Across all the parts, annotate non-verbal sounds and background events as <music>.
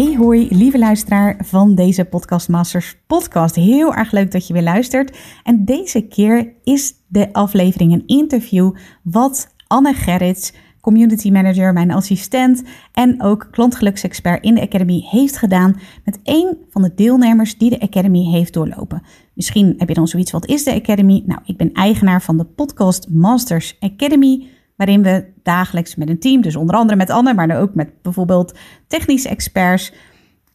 Hey hoi, lieve luisteraar van deze Podcast Masters podcast. Heel erg leuk dat je weer luistert. En deze keer is de aflevering een interview wat Anne Gerrits community manager, mijn assistent en ook klantgeluksexpert in de Academy heeft gedaan met één van de deelnemers die de Academy heeft doorlopen. Misschien heb je dan zoiets, wat is de Academy? Nou, ik ben eigenaar van de Podcast Masters Academy, waarin we dagelijks met een team, dus onder andere met Anne, maar ook met bijvoorbeeld technische experts,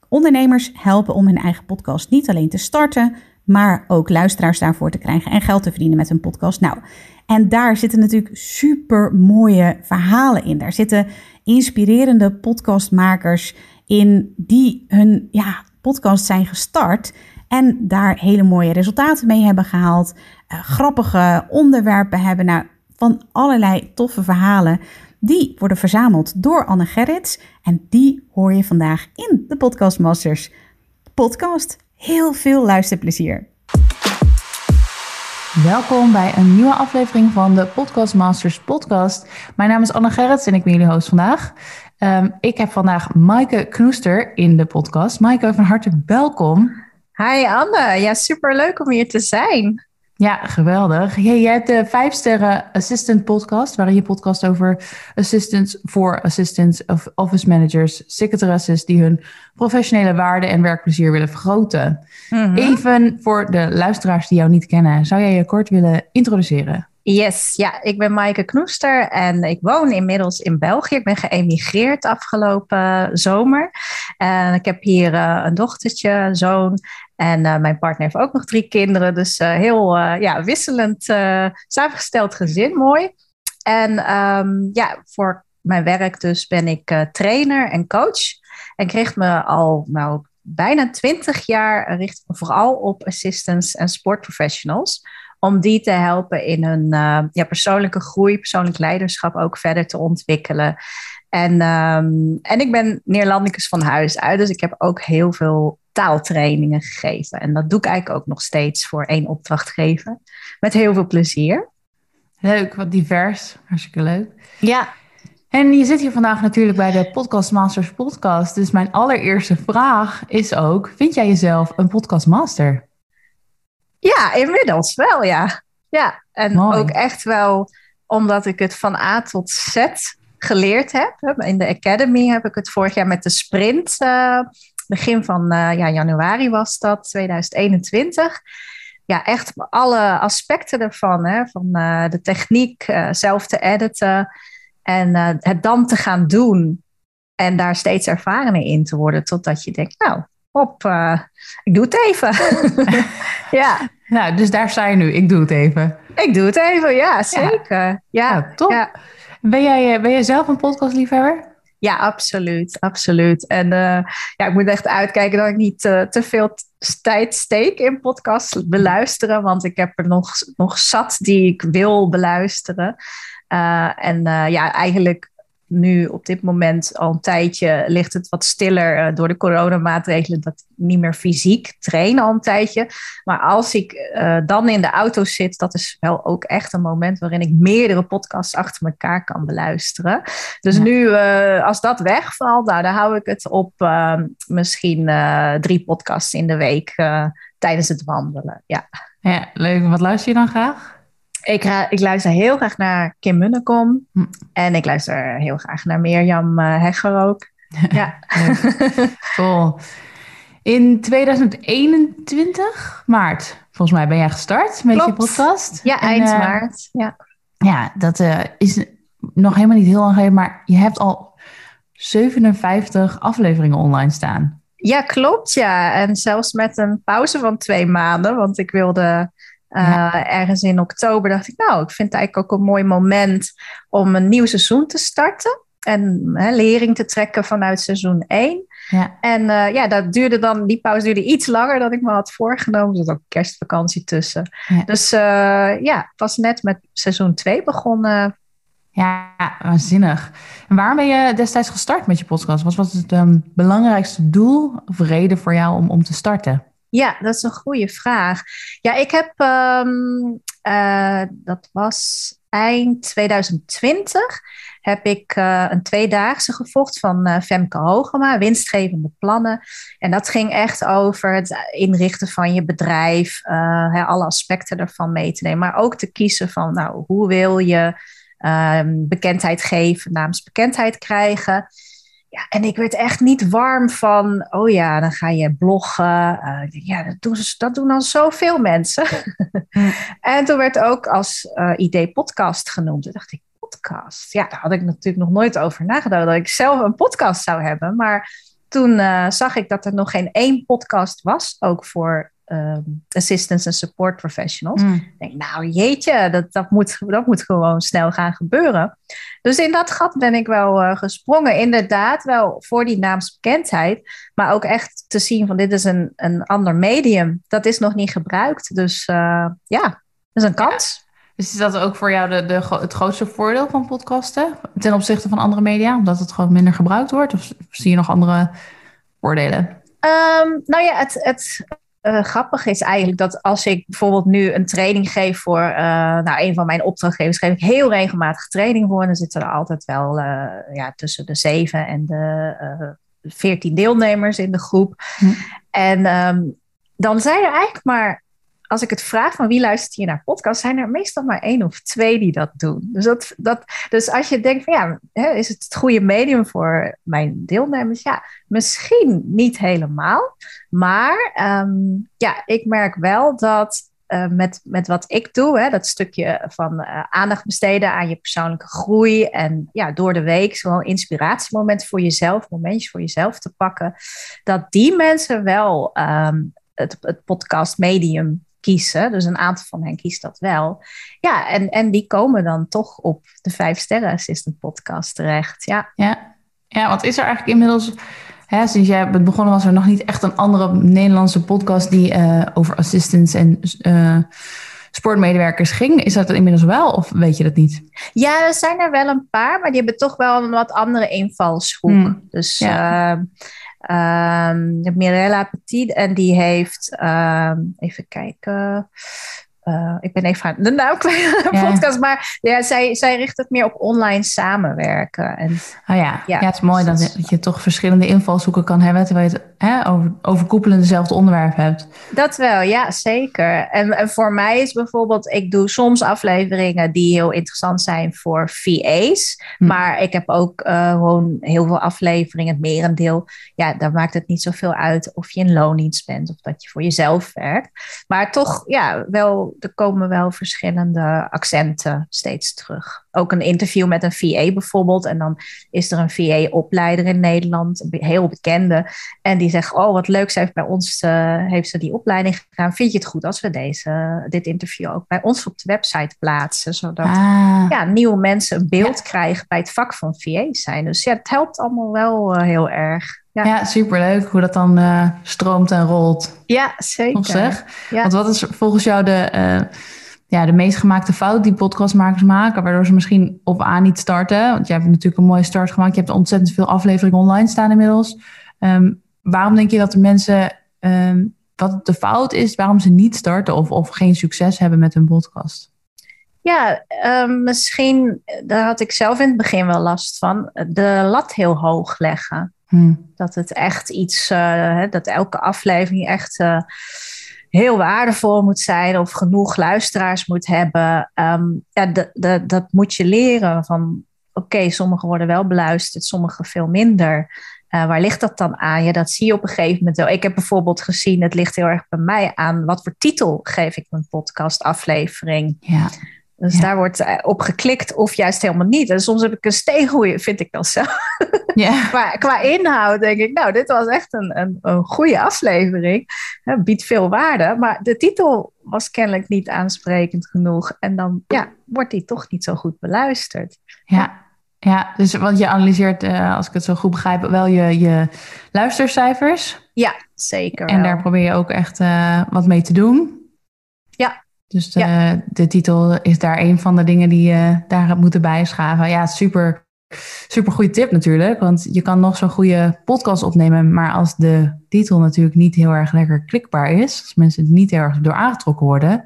ondernemers helpen om hun eigen podcast niet alleen te starten, maar ook luisteraars daarvoor te krijgen en geld te verdienen met hun podcast. Nou, en daar zitten natuurlijk super mooie verhalen in. Daar zitten inspirerende podcastmakers in die hun ja, podcast zijn gestart en daar hele mooie resultaten mee hebben gehaald. Uh, grappige onderwerpen hebben. Nou, van allerlei toffe verhalen. Die worden verzameld door Anne Gerrits. En die hoor je vandaag in de Podcast Masters podcast. Heel veel luisterplezier. Welkom bij een nieuwe aflevering van de Podcast Masters podcast. Mijn naam is Anne Gerrits en ik ben jullie host vandaag. Um, ik heb vandaag Maaike Knoester in de podcast. Maaike, van harte welkom. Hi Anne, ja super leuk om hier te zijn. Ja, geweldig. Hey, jij hebt de vijf sterren assistant podcast, waarin je podcast over assistants voor assistants of office managers, secretaresses die hun professionele waarde en werkplezier willen vergroten. Mhm. Even voor de luisteraars die jou niet kennen, zou jij je kort willen introduceren? Yes, ja, ik ben Maaike Knoester en ik woon inmiddels in België. Ik ben geëmigreerd afgelopen zomer. En ik heb hier uh, een dochtertje, zoon en uh, mijn partner heeft ook nog drie kinderen. Dus uh, heel ja, wisselend samengesteld gezin, mooi. En um, ja, voor mijn werk dus ben ik trainer en coach. En kreeg me al nou, bijna twintig jaar richt vooral op assistants en sportprofessionals om die te helpen in hun ja, persoonlijke groei, persoonlijk leiderschap ook verder te ontwikkelen. En, um, en ik ben Neerlandicus van huis uit, dus ik heb ook heel veel taaltrainingen gegeven. En dat doe ik eigenlijk ook nog steeds voor één opdrachtgever. Met heel veel plezier. Leuk, wat divers. Hartstikke leuk. Ja. En je zit hier vandaag natuurlijk bij de Podcast Masters podcast. Dus mijn allereerste vraag is ook: vind jij jezelf een podcastmaster? Ja, inmiddels wel, ja. Ja, en ook echt wel omdat ik het van A tot Z geleerd heb. In de Academy heb ik het vorig jaar met de sprint, uh, begin van uh, ja, januari was dat, 2021. Ja, echt alle aspecten ervan, hè, van uh, de techniek, zelf te editen en het dan te gaan doen. En daar steeds ervarener in te worden, totdat je denkt, nou, op, ik doe het even. <laughs> ja. Nou, dus daar sta je nu. Ik doe het even. Ik doe het even, ja, zeker. Ja, ja top. Ja. Ben, jij, eh, ben jij zelf een podcastliefhebber? Ja, absoluut, absoluut. En uh, ja, ik moet echt uitkijken dat ik niet uh, te veel tijd steek in podcasts beluisteren, want ik heb er nog, nog zat die ik wil beluisteren. Uh, en ja, eigenlijk nu op dit moment al een tijdje ligt het wat stiller uh, door de coronamaatregelen. Dat ik niet meer fysiek train al een tijdje. Maar als ik uh, dan in de auto zit, dat is wel ook echt een moment waarin ik meerdere podcasts achter elkaar kan beluisteren. Dus ja. nu, uh, als dat wegvalt, nou, dan hou ik het op misschien drie podcasts in de week tijdens het wandelen. Ja. ja, leuk. Wat luister je dan graag? Ik, ik, luister heel graag naar Kim Munnekom. Hm. En ik luister heel graag naar Mirjam uh, Hegger ook. <laughs> Ja. cool. In 2021, maart, volgens mij ben jij gestart met je podcast. Ja, eind uh, maart. Ja, ja dat uh, is nog helemaal niet heel lang geleden, maar je hebt al 57 afleveringen online staan. Ja, klopt. Ja. En zelfs met een pauze van twee maanden, want ik wilde uh, ergens in oktober dacht ik, nou, ik vind het eigenlijk ook een mooi moment om een nieuw seizoen te starten. en hè, lering te trekken vanuit seizoen 1. Ja. En uh, ja, dat duurde dan, die pauze duurde iets langer dan ik me had voorgenomen. Er zat ook kerstvakantie tussen. Ja. Dus uh, ja, pas net met seizoen 2 begonnen. Ja, waanzinnig. En waarom ben je destijds gestart met je podcast? Wat was het um, belangrijkste doel of reden voor jou om, om te starten? Ja, dat is een goede vraag. Ja, ik heb, um, uh, dat was eind 2020, heb ik uh, een tweedaagse gevolgd van uh, Femke Hogema, winstgevende plannen. En dat ging echt over het inrichten van je bedrijf, alle aspecten ervan mee te nemen. Maar ook te kiezen van, nou, hoe wil je um, bekendheid geven, namens bekendheid krijgen. Ja, en ik werd echt niet warm van, oh ja, dan ga je bloggen. Uh, ja, dat doen, dat doen al zoveel mensen. <laughs> En toen werd ook als uh, idee podcast genoemd. Toen dacht ik, podcast? Ja, daar had ik natuurlijk nog nooit over nagedacht, dat ik zelf een podcast zou hebben. Maar toen uh, zag ik dat er nog geen één podcast was, ook voor um, assistants en support professionals. Mm. Ik denk, nou jeetje, dat, dat, moet, dat moet gewoon snel gaan gebeuren. Dus in dat gat ben ik wel uh, gesprongen. Inderdaad, wel voor die naamsbekendheid. Maar ook echt te zien van dit is een, een ander medium. Dat is nog niet gebruikt. Dus uh, ja, dat is een kans. Ja. Dus is dat ook voor jou de, de, het grootste voordeel van podcasten ten opzichte van andere media? Omdat het gewoon minder gebruikt wordt? Of zie je nog andere voordelen? Um, nou ja, het, het uh, grappig is eigenlijk dat als ik bijvoorbeeld nu een training geef voor uh, nou, een van mijn opdrachtgevers, geef ik heel regelmatig training voor. En dan zitten er altijd wel uh, ja, tussen de zeven en de veertien deelnemers in de groep. Hm. En um, dan zijn er eigenlijk maar als ik het vraag van wie luistert hier naar podcast, zijn er meestal maar één of twee die dat doen. Dus, dat, dat, dus als je denkt van ja, hè, is het het goede medium voor mijn deelnemers? Ja, misschien niet helemaal. Maar um, ja, ik merk wel dat uh, met, met wat ik doe, hè, dat stukje van uh, aandacht besteden aan je persoonlijke groei en ja, door de week zo'n inspiratiemoment voor jezelf, momentjes voor jezelf te pakken, dat die mensen wel um, het, het podcast medium kiezen. Dus een aantal van hen kiest dat wel. Ja, en, en die komen dan toch op de Vijf Sterren Assistant podcast terecht. Ja, ja. ja want is er eigenlijk inmiddels... Hè, sinds jij bent begonnen was er nog niet echt een andere Nederlandse podcast... die uh, over assistants en uh, sportmedewerkers ging. Is dat inmiddels wel of weet je dat niet? Ja, er zijn er wel een paar, maar die hebben toch wel een wat andere invalshoek. Hmm. Dus... Ja. Uh, Um, Mirella Petit en die heeft, um, even kijken, uh, ik ben even aan de naam kwijt van de Ja. podcast, maar ja, zij, zij richt het meer op online samenwerken. En, Oh ja. Ja, Ja, het is mooi dus dat, is- dat je toch verschillende invalshoeken kan hebben... terwijl je het hè, over, overkoepelend dezelfde onderwerp hebt. dat wel, ja, zeker. En, en voor mij is bijvoorbeeld, ik doe soms afleveringen die heel interessant zijn voor VA's, Hm. maar ik heb ook uh, gewoon heel veel afleveringen, het merendeel, ja, daar maakt het niet zoveel uit of je in loondienst bent of dat je voor jezelf werkt. Maar toch, ja, wel, er komen wel verschillende accenten steeds terug. Ook een interview met een VA bijvoorbeeld. En dan is er een VA-opleider in Nederland, een heel bekende. En die zegt, oh wat leuk, ze heeft bij ons uh, heeft ze die opleiding gedaan. Vind je het goed als we deze, dit interview ook bij ons op de website plaatsen? Zodat Ah, ja, nieuwe mensen een beeld krijgen bij het vak van VA's zijn. Dus ja, het helpt allemaal wel uh, heel erg. Ja, ja, superleuk hoe dat dan eh, stroomt en rolt. ja zeker. Zeg? Ja. Want wat is volgens jou de, eh, ja, de meest gemaakte fout die podcastmakers maken, waardoor ze misschien op A niet starten? Want jij hebt natuurlijk een mooie start gemaakt. Je hebt ontzettend veel afleveringen online staan inmiddels. Ehm, waarom denk je dat de mensen, ehm, wat de fout is, waarom ze niet starten of, of geen succes hebben met hun podcast? Ja, uh, misschien, daar had ik zelf in het begin wel last van, de lat heel hoog leggen. Hm. Dat het echt iets, uh, dat elke aflevering echt uh, heel waardevol moet zijn of genoeg luisteraars moet hebben. Um, ja, dat moet je leren van, oké, okay, sommige worden wel beluisterd, sommige veel minder. Uh, waar ligt dat dan aan? Ja, dat zie je op een gegeven moment wel. Ik heb bijvoorbeeld gezien, het ligt heel erg bij mij aan wat voor titel geef ik mijn podcast aflevering. Ja. Dus ja. daar wordt op geklikt of juist helemaal niet. En soms heb ik een steengoeie, vind ik dan zelf. <laughs> Ja. qua, qua inhoud denk ik, nou, dit was echt een, een, een goede aflevering. Biedt veel waarde. Maar de titel was kennelijk niet aansprekend genoeg. En dan ja, wordt die toch niet zo goed beluisterd. Ja. Ja, dus want je analyseert, uh, als ik het zo goed begrijp, wel je, je luistercijfers. Ja, zeker. En daar probeer je ook echt uh, wat mee te doen. Dus de, ja. de, titel is daar een van de dingen die je daar moeten bijschaven. Ja, super, super goede tip natuurlijk. Want je kan nog zo'n goede podcast opnemen. Maar als de titel natuurlijk niet heel erg lekker klikbaar is. Als mensen niet heel erg door aangetrokken worden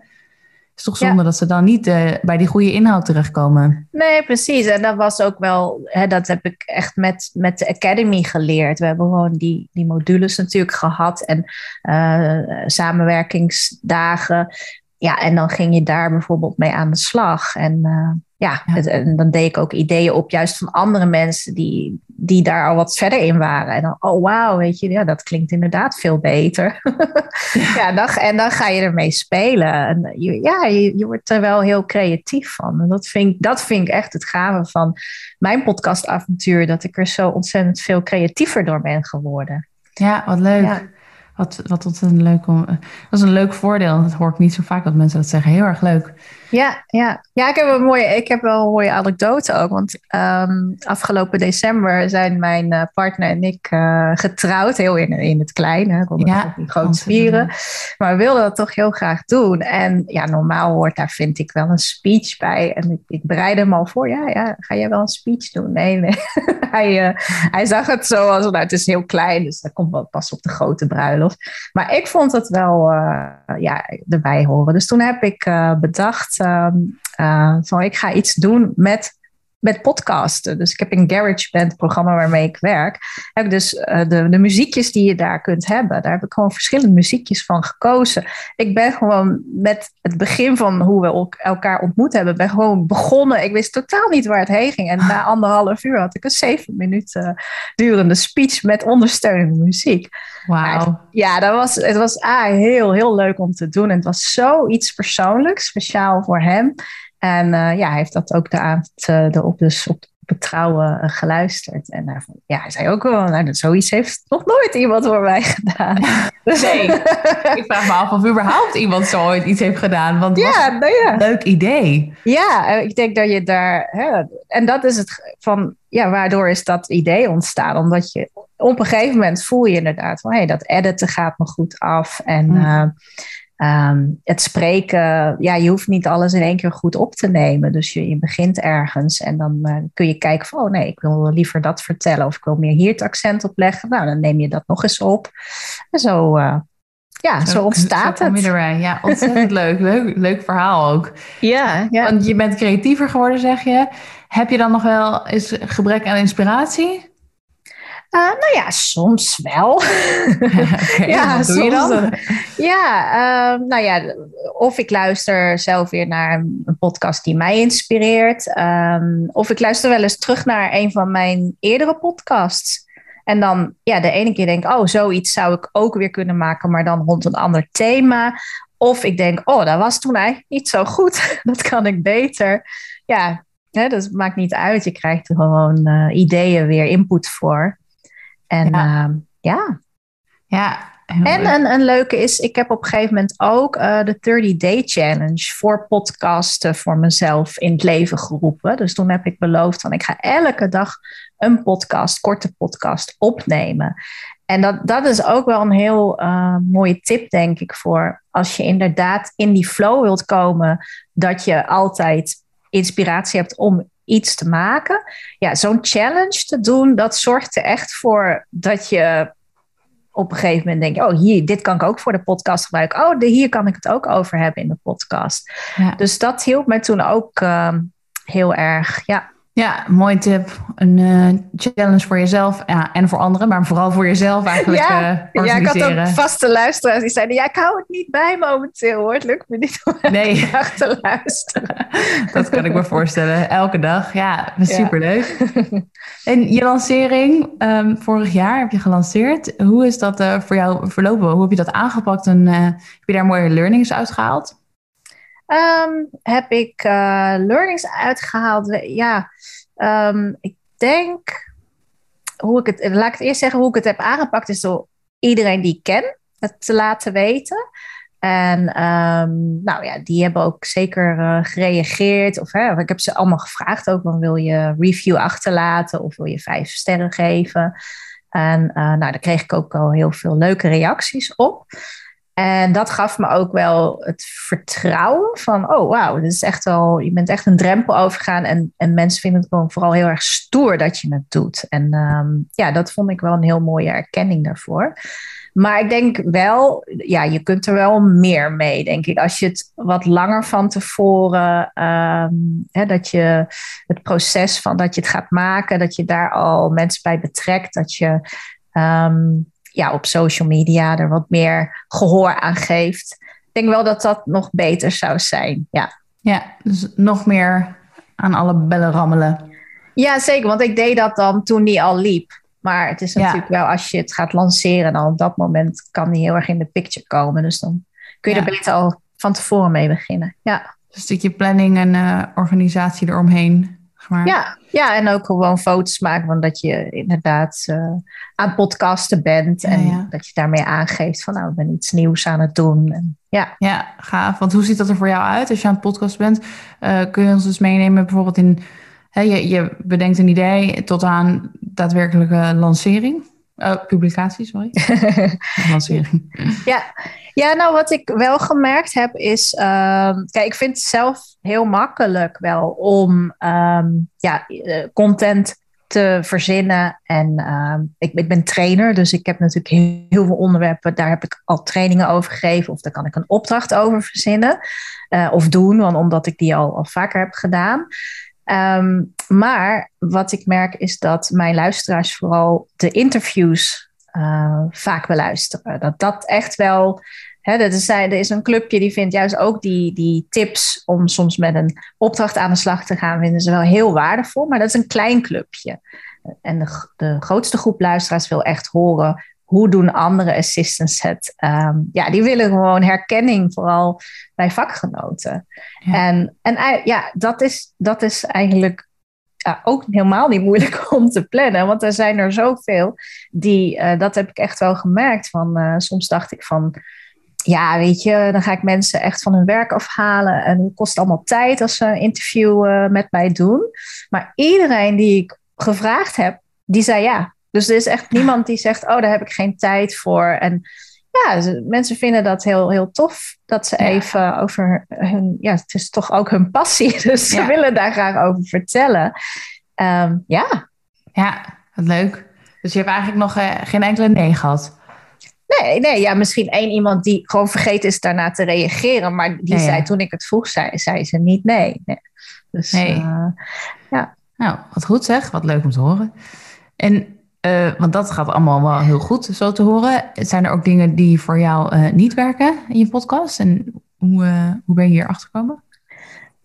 is toch zonde dat ze dan niet uh, bij die goede inhoud terechtkomen. Nee, precies. En dat was ook wel, hè, dat heb ik echt met, met de Academy geleerd. We hebben gewoon die, die modules natuurlijk gehad en uh, samenwerkingsdagen. Ja, en dan ging je daar bijvoorbeeld mee aan de slag. En uh, ja, ja. Het, en dan deed ik ook ideeën op, juist van andere mensen die, die daar al wat verder in waren. En dan, oh wauw, weet je, ja, dat klinkt inderdaad veel beter. ja, <laughs> dan, en dan ga je ermee spelen. En je, ja, je, je wordt er wel heel creatief van. En dat vind, dat vind ik echt het gave van mijn podcastavontuur, dat ik er zo ontzettend veel creatiever door ben geworden. Ja, wat leuk. Ja. Wat, wat, wat een leuk, dat is een leuk voordeel. Dat hoor ik niet zo vaak dat mensen dat zeggen. Heel erg leuk. Ja, ja. ja ik, heb een mooie, ik heb wel een mooie anekdote ook. Want um, afgelopen december zijn mijn uh, partner en ik uh, getrouwd. Heel in, in het klein. Hè. Ik wilde ja, niet groot vieren. Maar we wilden dat toch heel graag doen. En ja, normaal hoort daar vind ik wel een speech bij. En ik, ik bereidde hem al voor. Ja, ja, ga jij wel een speech doen? Nee, nee. <laughs> hij, uh, hij zag het zo als, nou, het is heel klein. Dus dat komt wel pas op de grote bruiloft. Maar ik vond het wel ja, erbij horen. Dus toen heb ik bedacht uh, van ik ga iets doen met, met podcasten. Dus ik heb een GarageBand programma waarmee ik werk. Heb ik dus uh, de, de muziekjes die je daar kunt hebben. Daar heb ik gewoon verschillende muziekjes van gekozen. Ik ben gewoon met het begin van hoe we elkaar ontmoet hebben, ben gewoon begonnen. Ik wist totaal niet waar het heen ging. En na <laughs> anderhalf uur had ik een zeven minuten durende speech met ondersteunende muziek. Wauw. Ja, dat was, het was ah, heel, heel leuk om te doen. En het was zoiets persoonlijks, speciaal voor hem. En uh, ja, hij heeft dat ook de avond erop dus op betrouwen uh, geluisterd. En uh, ja, hij zei ook wel, nou, dat zoiets heeft nog nooit iemand voor mij gedaan. <laughs> Dus nee, ik vraag me af of überhaupt iemand zo ooit iets heeft gedaan. Want ja, nou ja. een leuk idee. Ja, ik denk dat je daar... Hè, en dat is het van, ja, waardoor is dat idee ontstaan? Omdat je op een gegeven moment voel je inderdaad van, hé, hey, dat editen gaat me goed af. En... Mm. Um, het spreken, ja, je hoeft niet alles in één keer goed op te nemen. Dus je, je begint ergens en dan uh, kun je kijken van, oh nee, ik wil liever dat vertellen of ik wil meer hier het accent op leggen. Nou, dan neem je dat nog eens op. En zo, uh, ja, zo, zo ontstaat zo het. Erbij. Ja, ontzettend <laughs> leuk. leuk. Leuk verhaal ook. Ja, ja. Want je bent creatiever geworden, zeg je. Heb je dan nog wel eens gebrek aan inspiratie? Uh, nou ja, soms wel. <laughs> <laughs> okay, ja, je dan? Ja, uh, nou ja, of ik luister zelf weer naar een podcast die mij inspireert. Um, of ik luister wel eens terug naar een van mijn eerdere podcasts. En dan, ja, de ene keer denk ik, oh, zoiets zou ik ook weer kunnen maken, maar dan rond een ander thema. Of ik denk, oh, dat was toen eigenlijk niet zo goed. <laughs> dat kan ik beter. Ja, hè, het maakt niet uit. Je krijgt er gewoon uh, ideeën weer input voor. En ja. Uh, ja. ja en een, een leuke is, ik heb op een gegeven moment ook uh, de 30 Day Challenge voor podcasten voor mezelf in het leven geroepen. Dus toen heb ik beloofd van ik ga elke dag een podcast, korte podcast opnemen. En dat, dat is ook wel een heel uh, mooie tip, denk ik, voor als je inderdaad in die flow wilt komen, dat je altijd inspiratie hebt om iets te maken. Ja, zo'n challenge te doen, dat zorgt er echt voor dat je op een gegeven moment denk je, oh hier, dit kan ik ook voor de podcast gebruiken. Oh, de, hier kan ik het ook over hebben in de podcast. Ja. Dus dat hielp mij toen ook uh, heel erg. Ja. Ja, mooi tip. Een uh, challenge voor jezelf ja, en voor anderen, maar vooral voor jezelf eigenlijk ja, uh, ja, ik had ook vaste luisteraars die zeiden, ja, ik hou het niet bij momenteel hoor. Het lukt me niet om <laughs> nee. dag te luisteren. <laughs> Dat kan ik me voorstellen. Elke dag. Ja, superleuk. en je lancering, um, vorig jaar heb je gelanceerd. Hoe is dat uh, voor jou verlopen? Hoe heb je dat aangepakt en heb je daar mooie learnings uitgehaald? Um, heb ik uh, learnings uitgehaald? Ja, um, ik denk, hoe ik het, laat ik het eerst zeggen, hoe ik het heb aangepakt, is door iedereen die ik ken het te laten weten. En ehm, nou ja, die hebben ook zeker uh, gereageerd. Of hè, ik heb ze allemaal gevraagd ook, van wil je review achterlaten of wil je vijf sterren geven? En uh, nou, daar kreeg ik ook al heel veel leuke reacties op. En dat gaf me ook wel het vertrouwen van, oh wauw, dit is echt wel, je bent echt een drempel overgegaan. En, en mensen vinden het gewoon vooral heel erg stoer dat je het doet. En um, ja, dat vond ik wel een heel mooie erkenning daarvoor. Maar ik denk wel, ja, je kunt er wel meer mee, denk ik. Als je het wat langer van tevoren, um, hè, dat je het proces van dat je het gaat maken, dat je daar al mensen bij betrekt, dat je um, ja, op social media er wat meer gehoor aan geeft. Ik denk wel dat dat nog beter zou zijn. Ja, ja dus nog meer aan alle bellen rammelen. Ja, zeker. Want ik deed dat dan toen die al liep. Maar het is natuurlijk wel als je het gaat lanceren, dan op dat moment kan die heel erg in de picture komen. Dus dan kun je er beter al van tevoren mee beginnen. Ja. Dus een stukje planning en uh, organisatie eromheen. Maar... Ja, ja, en ook gewoon foto's maken van dat je inderdaad uh, aan podcasten bent. En dat je daarmee aangeeft van nou, ik ben iets nieuws aan het doen. En, ja. ja, gaaf. Want hoe ziet dat er voor jou uit als je aan het podcast bent? Uh, kun je ons dus meenemen bijvoorbeeld in je, je bedenkt een idee tot aan daadwerkelijke lancering. Uh, publicatie, sorry. <laughs> lancering. Ja. ja, nou wat ik wel gemerkt heb is... Uh, kijk, ik vind het zelf heel makkelijk wel om um, ja, eh, content te verzinnen. En uh, ik, ik, ben trainer, dus ik heb natuurlijk heel, heel, veel onderwerpen. Daar heb ik al trainingen over gegeven. Of daar kan ik een opdracht over verzinnen. Uh, of doen, want, omdat ik die al, al vaker heb gedaan. Um, maar wat ik merk is dat mijn luisteraars vooral de interviews uh, vaak beluisteren. Dat dat echt wel. Hè, er is een clubje die vindt juist ook die, die tips om soms met een opdracht aan de slag te gaan, vinden ze wel heel waardevol. Maar dat is een klein clubje. En de, de grootste groep luisteraars wil echt horen hoe doen andere assistants het? Um, ja, die willen gewoon herkenning, vooral bij vakgenoten. En, en ja, dat is, dat is eigenlijk ja, ook helemaal niet moeilijk <laughs> om te plannen, want er zijn er zoveel die, uh, dat heb ik echt wel gemerkt. Van, uh, soms dacht ik van, ja, weet je, dan ga ik mensen echt van hun werk afhalen en het kost allemaal tijd als ze een interview uh, met mij doen. Maar iedereen die ik gevraagd heb, die zei ja. Dus er is echt niemand die zegt, oh, daar heb ik geen tijd voor. En ja, mensen vinden dat heel, heel tof dat ze even over hun, ja, het is toch ook hun passie, <laughs> dus ze willen daar graag over vertellen. Um, ja. Ja, wat leuk. Dus je hebt eigenlijk nog uh, geen enkele nee gehad? Nee, nee, ja, misschien één iemand die gewoon vergeten is daarna te reageren, maar die zei toen ik het vroeg, zei, zei ze niet nee. nee. Dus nee. Uh, ja. Nou, wat goed zeg, wat leuk om te horen. En uh, want dat gaat allemaal wel heel goed, zo te horen. Zijn er ook dingen die voor jou uh, niet werken in je podcast? En hoe, uh, hoe ben je hier achter gekomen?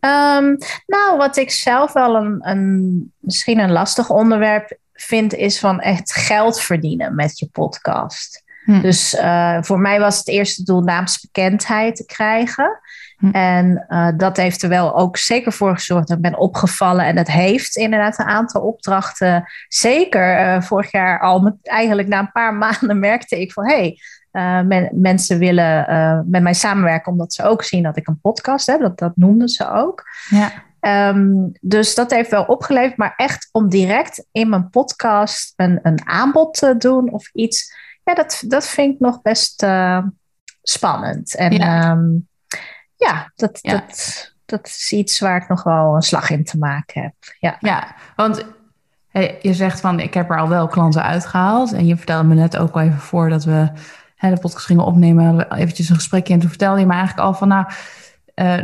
Um, nou, wat ik zelf wel een, een, misschien een lastig onderwerp vind, is van echt geld verdienen met je podcast. Hm. Dus voor mij was het eerste doel naamsbekendheid te krijgen. Hm. En uh, dat heeft er wel ook zeker voor gezorgd dat ik ben opgevallen. En dat heeft inderdaad een aantal opdrachten. Zeker uh, vorig jaar al, met, eigenlijk na een paar <laughs> maanden merkte ik van hé, hey, uh, men, mensen willen met mij samenwerken omdat ze ook zien dat ik een podcast heb. Dat, dat noemden ze ook. Ja. Um, dus dat heeft wel opgeleverd. Maar echt om direct in mijn podcast een, een aanbod te doen of iets. Ja, dat, dat vind ik nog best spannend. En ja. Um, ja, dat, Dat, dat is iets waar ik nog wel een slag in te maken heb. Ja, ja want je zegt van ik heb er al wel klanten uitgehaald. En je vertelde me net ook al even voor dat we hè, de podcast gingen opnemen. Eventjes een gesprekje. En toen vertelde je me eigenlijk al van nou... Uh,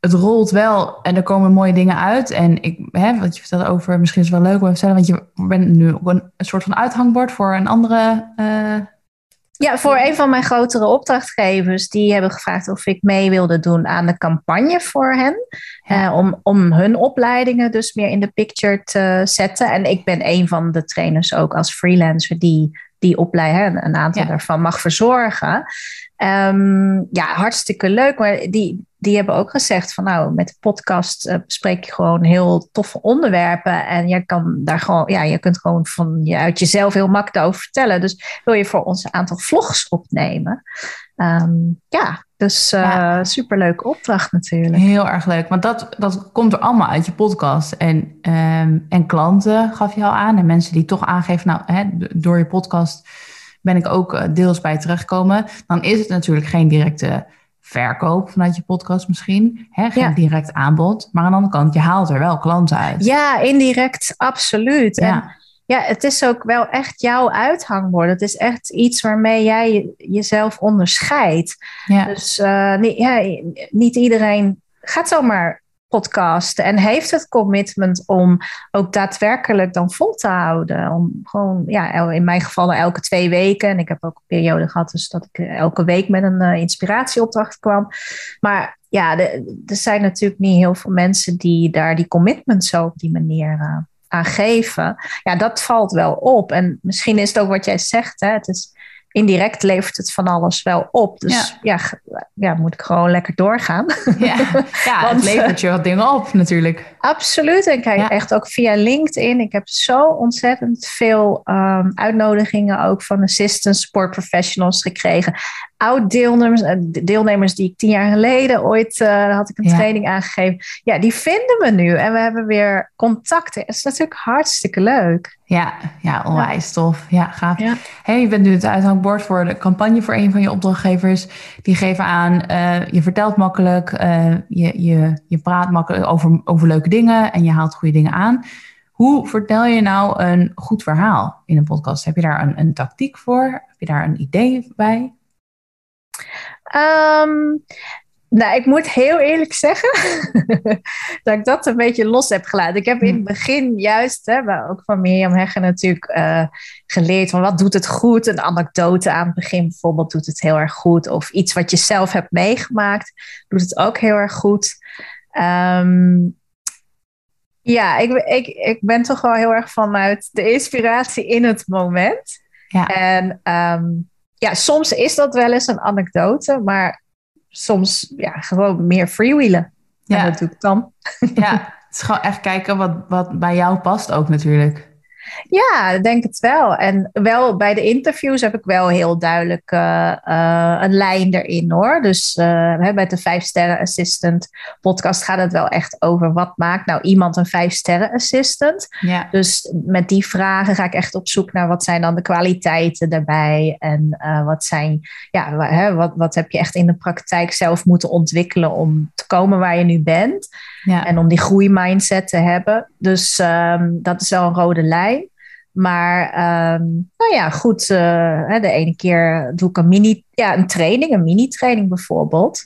het rolt wel en er komen mooie dingen uit. En ik, hè, wat je vertelde over, misschien is het wel leuk om te vertellen, want je bent nu ook een, een soort van uithangbord voor een andere uh, ja, voor een van mijn grotere opdrachtgevers, die hebben gevraagd of ik mee wilde doen aan de campagne voor hen. Eh, om, om hun opleidingen dus meer in de picture te zetten. En ik ben een van de trainers ook als freelancer die die opleiding, een aantal daarvan mag verzorgen. Um, ja, hartstikke leuk. Maar die, die hebben ook gezegd van nou, met de podcast uh, bespreek je gewoon heel toffe onderwerpen. En je kan daar gewoon, ja, je kunt gewoon van je uit jezelf heel makkelijk over vertellen. Dus wil je voor ons een aantal vlogs opnemen? Ehm, ja, dus uh, ja. superleuke opdracht natuurlijk. Heel erg leuk, want dat, dat komt er allemaal uit je podcast. En, um, en klanten gaf je al aan. En mensen die toch aangeven, nou, hè, door je podcast ben ik ook deels bij teruggekomen. Dan is het natuurlijk geen directe verkoop vanuit je podcast misschien. Hè? Geen direct aanbod. Maar aan de andere kant, je haalt er wel klanten uit. Ja, indirect, absoluut. Ja. En ja, het is ook wel echt jouw uithangbord. Het is echt iets waarmee jij jezelf onderscheidt. Ja. Dus uh, niet, ja, niet iedereen gaat zomaar podcasten en heeft het commitment om ook daadwerkelijk dan vol te houden. Om gewoon, ja, in mijn geval elke twee weken. En ik heb ook een periode gehad dus dat ik eh, elke week met een uh, inspiratieopdracht kwam. Maar ja, er zijn natuurlijk niet heel veel mensen die daar die commitment zo op die manier uh, aan geven. Ja, dat valt wel op. En misschien is het ook wat jij zegt. Hè? Het is indirect levert het van alles wel op. Dus ja, ja, moet ik gewoon lekker doorgaan. Ja, <laughs> ja Want, het levert je wat dingen op natuurlijk. Absoluut. En kijk, echt ook via LinkedIn. Ik heb zo ontzettend veel um, uitnodigingen ook van assistant sport professionals gekregen oud-deelnemers, eh, deelnemers die ik tien jaar geleden ooit uh, had ik een training aangegeven. Ja, die vinden me nu en we hebben weer contacten. Dat is natuurlijk hartstikke leuk. Ja, ja onwijs tof. Ja, gaaf. Ja. Hey, je bent nu het uithangbord voor de campagne voor een van je opdrachtgevers. Die geven aan, uh, je vertelt makkelijk, uh, je, je, je praat makkelijk over, over leuke dingen en je haalt goede dingen aan. Hoe vertel je nou een goed verhaal in een podcast? Heb je daar een, een tactiek voor? Heb je daar een idee bij? Um, nou, ik moet heel eerlijk zeggen <laughs> dat ik dat een beetje los heb gelaten. Ik heb in het hmm. begin juist, hè, maar ook van Mirjam Heggen natuurlijk, uh, geleerd van wat doet het goed. Een anekdote aan het begin bijvoorbeeld doet het heel erg goed. Of iets wat je zelf hebt meegemaakt doet het ook heel erg goed. Um, ja, ik, ik, ik ben toch wel heel erg vanuit de inspiratie in het moment. Ja. En um, ja, soms is dat wel eens een anekdote, maar soms ja, gewoon meer freewheelen. Ja. En dat doe ik dan. Ja, het is gewoon echt kijken wat, wat bij jou past ook natuurlijk. Ja, ik denk het wel. En wel bij de interviews heb ik wel heel duidelijk uh, uh, een lijn erin hoor. Dus uh, bij de Vijf Sterren Assistant podcast gaat het wel echt over wat maakt nou iemand een Vijf Sterren Assistant. Ja. Dus met die vragen ga ik echt op zoek naar wat zijn dan de kwaliteiten daarbij. En wat zijn, ja, hè, wat, wat heb je echt in de praktijk zelf moeten ontwikkelen om te komen waar je nu bent. Ja. En om die groeimindset te hebben. Dus um, dat is wel een rode lijn. Maar um, nou ja, goed. Uh, de ene keer doe ik een mini, ja, een training, een mini-training bijvoorbeeld.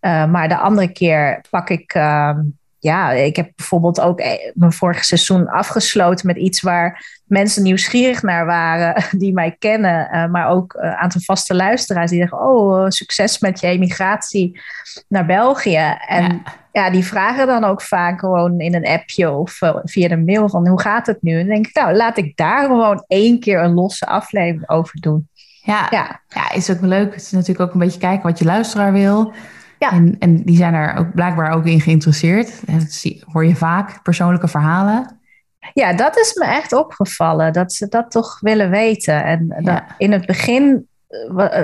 Uh, maar de andere keer pak ik um, ja, ik heb bijvoorbeeld ook eh, mijn vorige seizoen afgesloten met iets waar mensen nieuwsgierig naar waren, <laughs> die mij kennen, maar ook een aantal vaste luisteraars die zeggen: Oh, succes met je emigratie naar België. En. Ja. die vragen dan ook vaak gewoon in een appje of uh, via de mail: van hoe gaat het nu? En dan denk ik, nou, laat ik daar gewoon één keer een losse aflevering over doen. Ja, ja. ja is ook leuk. Het is natuurlijk ook een beetje kijken wat je luisteraar wil. Ja. En, en die zijn er ook blijkbaar ook in geïnteresseerd. Dat hoor je vaak, persoonlijke verhalen. Ja, dat is me echt opgevallen, dat ze dat toch willen weten. En dat, in het begin eh,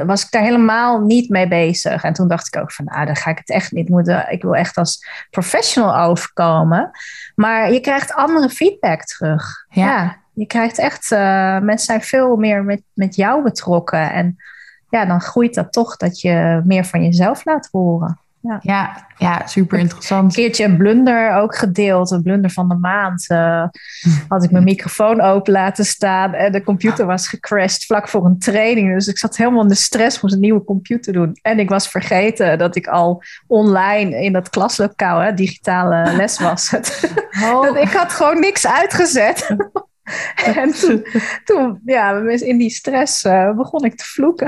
was ik daar helemaal niet mee bezig. En toen dacht ik ook van, nou, dan ga ik het echt niet moeten. Ik wil echt als professional overkomen. Maar je krijgt andere feedback terug. Ja. je krijgt echt, uh, mensen zijn veel meer met, met jou betrokken. En ja, dan groeit dat toch dat je meer van jezelf laat horen. Ja, ja, ja super interessant. Een keertje een blunder ook gedeeld, een blunder van de maand. Uh, <laughs> had ik mijn microfoon open laten staan en de computer was gecrashed vlak voor een training. Dus ik zat helemaal in de stress, moest een nieuwe computer doen. En ik was vergeten dat ik al online in dat klaslokaal, hè, digitale <laughs> les was. Oh. <laughs> ik had gewoon niks uitgezet. En toen, toen, ja, in die stress uh, begon ik te vloeken.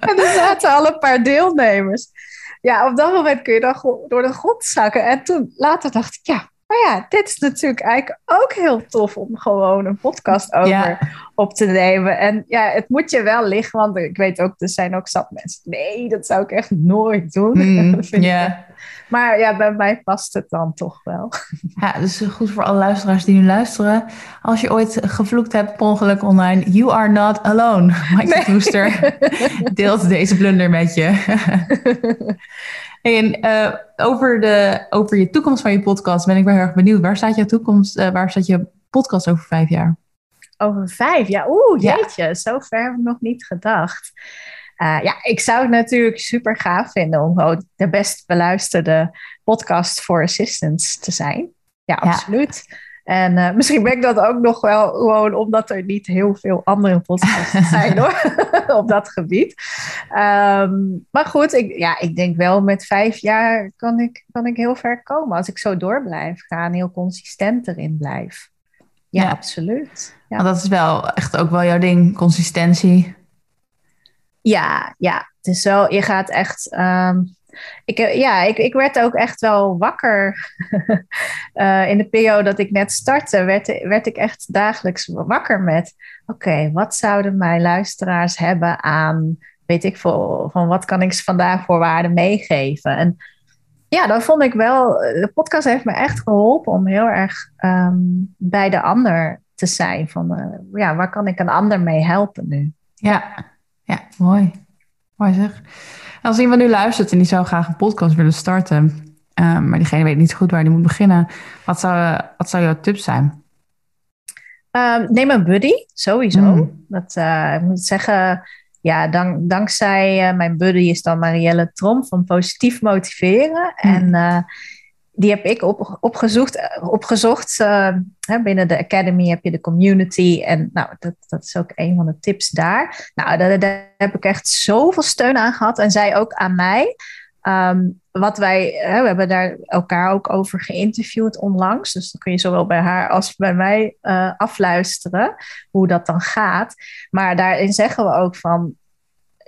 En er zaten al een paar deelnemers. Ja, op dat moment kun je dan door de grond zakken. En toen later dacht ik, ja, maar ja, dit is natuurlijk eigenlijk ook heel tof om gewoon een podcast over op te nemen. En ja, het moet je wel liggen, want ik weet ook, er zijn ook zat mensen. Nee, dat zou ik echt nooit doen. <laughs> Mm, ja. Maar ja, bij mij past het dan toch wel. <laughs> Ja, dus goed voor alle luisteraars die nu luisteren. Als je ooit gevloekt hebt per ongeluk online, you are not alone. <laughs> Mike nee. <laughs> deelt deze blunder met je. En uh, over, de, over je toekomst van je podcast ben ik wel heel erg benieuwd. Waar staat jouw toekomst, uh, waar staat je podcast over vijf jaar? Over vijf jaar? Oeh, jeetje, ja. zo ver heb ik nog niet gedacht. Uh, ja, ik zou het natuurlijk super gaaf vinden om de best beluisterde podcast voor assistants te zijn. Ja, absoluut. En uh, misschien ben ik dat ook nog wel gewoon omdat er niet heel veel andere podcasts <laughs> zijn hoor, <laughs> op dat gebied. Um, maar goed, ik, ja, ik denk wel met vijf jaar kan ik, kan ik heel ver komen als ik zo door blijf gaan, heel consistent erin blijf. Ja, ja. absoluut. Ja. Dat is wel echt ook wel jouw ding, consistentie. Ja, ja. Het is wel, je gaat echt. Um, ik, ja, ik, ik werd ook echt wel wakker. uh, <laughs> in de periode dat ik net startte, werd, werd ik echt dagelijks wakker met: oké, wat zouden mijn luisteraars hebben aan, weet ik veel, van wat kan ik ze vandaag voor waarde meegeven? En ja, dan vond ik wel, de podcast heeft me echt geholpen om heel erg um, bij de ander te zijn. Van ja, waar kan ik een ander mee helpen nu? Ja, ja mooi. Mooi zeg. Als iemand nu luistert en die zou graag een podcast willen starten, um, maar diegene weet niet goed waar die moet beginnen, wat zou, wat zou jouw tip zijn? Um, neem een buddy, sowieso. Mm. Dat, uh, ik moet zeggen, ja, dank, dankzij uh, mijn buddy is dan Marielle Trom van Positief Motiveren. Mm. En uh, die heb ik op, opgezocht. opgezocht uh, binnen de Academy heb je de community. En nou, dat, dat is ook een van de tips daar. Nou, daar, heb ik echt zoveel steun aan gehad. En zij ook aan mij. Um, wat wij, we hebben daar elkaar ook over geïnterviewd onlangs. Dus dan kun je zowel bij haar als bij mij uh, afluisteren hoe dat dan gaat. Maar daarin zeggen we ook van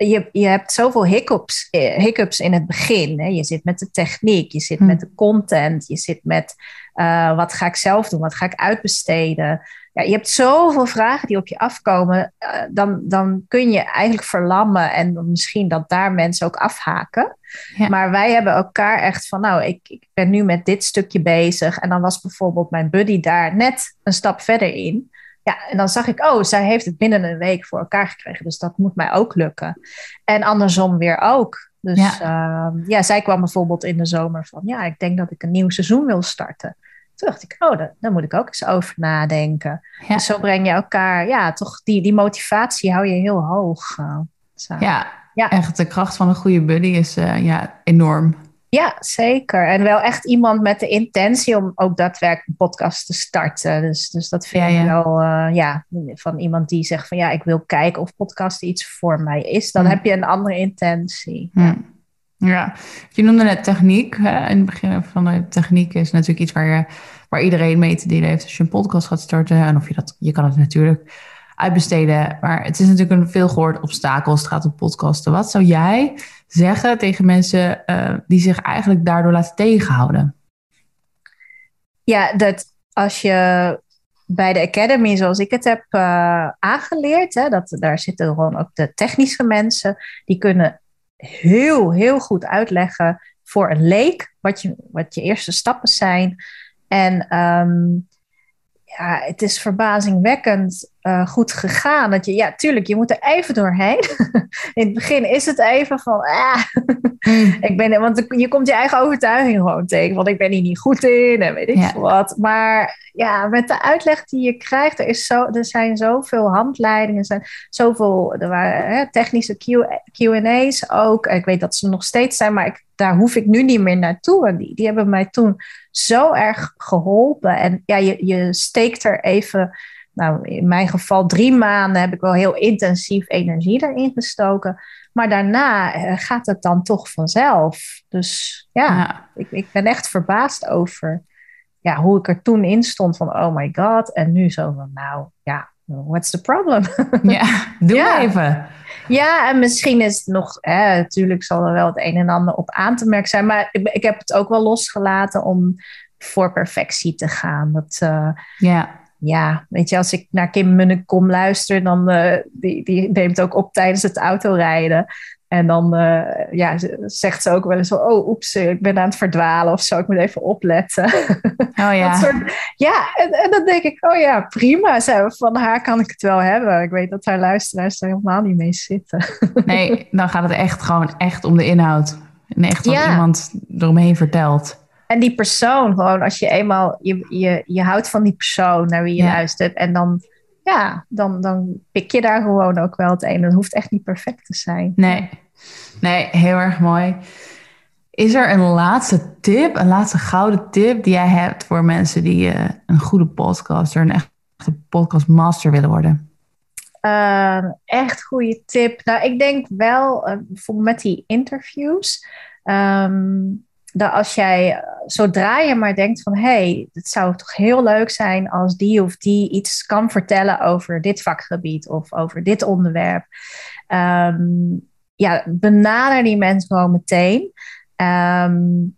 je, je hebt zoveel hiccups, eh, hiccups in het begin. Hè? Je zit met de techniek, je zit met de content, je zit met uh, wat ga ik zelf doen, wat ga ik uitbesteden. Ja, je hebt zoveel vragen die op je afkomen, uh, dan, dan kun je eigenlijk verlammen en misschien dat daar mensen ook afhaken. Ja. Maar wij hebben elkaar echt van, nou, ik, ik ben nu met dit stukje bezig. En dan was bijvoorbeeld mijn buddy daar net een stap verder in. Ja, en dan zag ik, oh, zij heeft het binnen een week voor elkaar gekregen. Dus dat moet mij ook lukken. En andersom weer ook. Dus ja, uh, ja zij kwam bijvoorbeeld in de zomer van, ja, ik denk dat ik een nieuw seizoen wil starten. Toen dacht ik, oh, daar, moet ik ook eens over nadenken. Ja. Dus zo breng je elkaar, ja, toch die, die motivatie hou je heel hoog. Uh, ja, ja, echt de kracht van een goede buddy is uh, ja, enorm. Ja, zeker. En wel echt iemand met de intentie om ook daadwerkelijk een podcast te starten. Dus, dus dat vind ik wel, uh, ja, van iemand die zegt van ja, ik wil kijken of podcast iets voor mij is. Dan hm. heb je een andere intentie. Ja. ja. je noemde net techniek. Hè? In het begin van de techniek is natuurlijk iets waar, je, waar iedereen mee te delen heeft als je een podcast gaat starten. En of je dat, je kan het natuurlijk uitbesteden. Maar het is natuurlijk een veelgehoord obstakel als het gaat om podcasten. Wat zou jij zeggen tegen mensen uh, die zich eigenlijk daardoor laten tegenhouden? Ja, dat als je bij de Academy, zoals ik het heb uh, aangeleerd, hè, dat, daar zitten gewoon ook de technische mensen, die kunnen heel, heel goed uitleggen voor een leek wat je, wat je eerste stappen zijn. En um, ja, het is verbazingwekkend uh, goed gegaan. Dat je, ja, tuurlijk, je moet er even doorheen. <laughs> in het begin is het even van, ah, mm. ik ben, want je komt je eigen overtuiging gewoon tegen. Want ik ben hier niet goed in en weet ik ja. wat. Maar ja, met de uitleg die je krijgt, er, is zo, er zijn zoveel handleidingen, er zijn zoveel, er waren hè, technische Q&A's ook. Ik weet dat ze nog steeds zijn, maar ik, daar hoef ik nu niet meer naartoe. En die, die hebben mij toen zo erg geholpen. En ja, je, je steekt er even nou, in mijn geval drie maanden heb ik wel heel intensief energie erin gestoken. Maar daarna eh, gaat het dan toch vanzelf. Dus ja, Ik, ik ben echt verbaasd over ja, hoe ik er toen in stond van oh my god. En nu zo van nou ja, what's the problem? <laughs> Ja, doe ja. even. Ja, en misschien is het nog, hè, natuurlijk zal er wel het een en ander op aan te merken zijn. Maar ik, ik heb het ook wel losgelaten om voor perfectie te gaan. Dat, uh, ja. Ja, weet je, als ik naar Kim Munnekom luister, dan uh, die, die neemt ook op tijdens het autorijden. En dan uh, ja, zegt ze ook wel eens oh oeps, ik ben aan het verdwalen of zo, ik moet even opletten. Oh <laughs> ja. soort, ja, en, en, dan denk ik, oh ja, prima, van haar kan ik het wel hebben. Ik weet dat haar luisteraars er helemaal niet mee zitten. <laughs> Nee, dan gaat het echt gewoon echt om de inhoud. En echt wat ja. iemand eromheen vertelt. En die persoon, gewoon als je eenmaal, je, je, je houdt van die persoon naar wie je luistert. En dan, ja, dan, dan pik je daar gewoon ook wel het een. Het hoeft echt niet perfect te zijn. Nee, nee heel erg mooi. Is er een laatste tip, een laatste gouden tip die jij hebt voor mensen die uh, een goede podcaster, een echte podcastmaster willen worden? Uh, echt goede tip. Nou, ik denk wel, uh, bijvoorbeeld met die interviews, um, dat als jij, zodra je maar denkt van, hé, hey, het zou toch heel leuk zijn als die of die iets kan vertellen over dit vakgebied of over dit onderwerp. Um, ja, benader die mensen gewoon meteen. Um,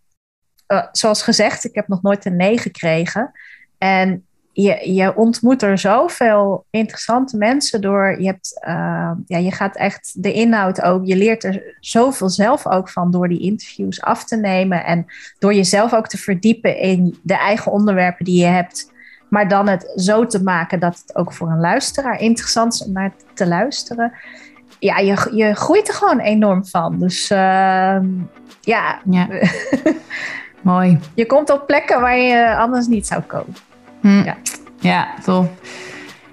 uh, zoals gezegd, ik heb nog nooit een nee gekregen. En je, je ontmoet er zoveel interessante mensen door. Je, hebt, uh, ja, je gaat echt de inhoud ook, je leert er zoveel zelf ook van door die interviews af te nemen en door jezelf ook te verdiepen in de eigen onderwerpen die je hebt. Maar dan het zo te maken dat het ook voor een luisteraar interessant is om naar te luisteren. Ja, je, je groeit er gewoon enorm van. Dus uh, ja. ja. <laughs> Mooi. Je komt op plekken waar je anders niet zou komen. Hm. Ja. ja, tof.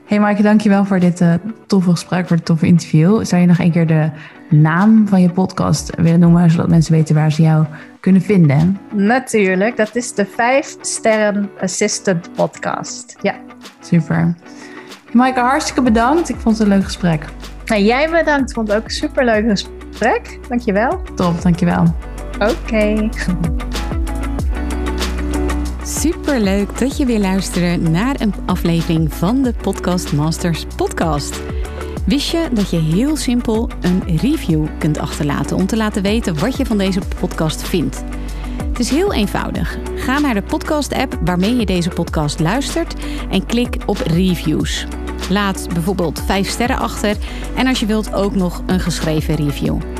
Hey Maaike, dankjewel voor dit uh, toffe gesprek, voor het toffe interview. Zou je nog een keer de naam van je podcast willen noemen, zodat mensen weten waar ze jou kunnen vinden? Natuurlijk, dat is de 5 Sterren Assistant Podcast. Ja. Super. Maaike, hartstikke bedankt. Ik vond het een leuk gesprek. En jij bedankt. Ik vond het ook een superleuk gesprek. Dankjewel. Top, dankjewel. Oké. Okay. <laughs> Super leuk dat je weer luistert naar een aflevering van de Podcast Masters podcast. Wist je dat je heel simpel een review kunt achterlaten om te laten weten wat je van deze podcast vindt? Het is heel eenvoudig. Ga naar de podcast-app waarmee je deze podcast luistert en klik op reviews. Laat bijvoorbeeld 5 sterren achter en als je wilt ook nog een geschreven review.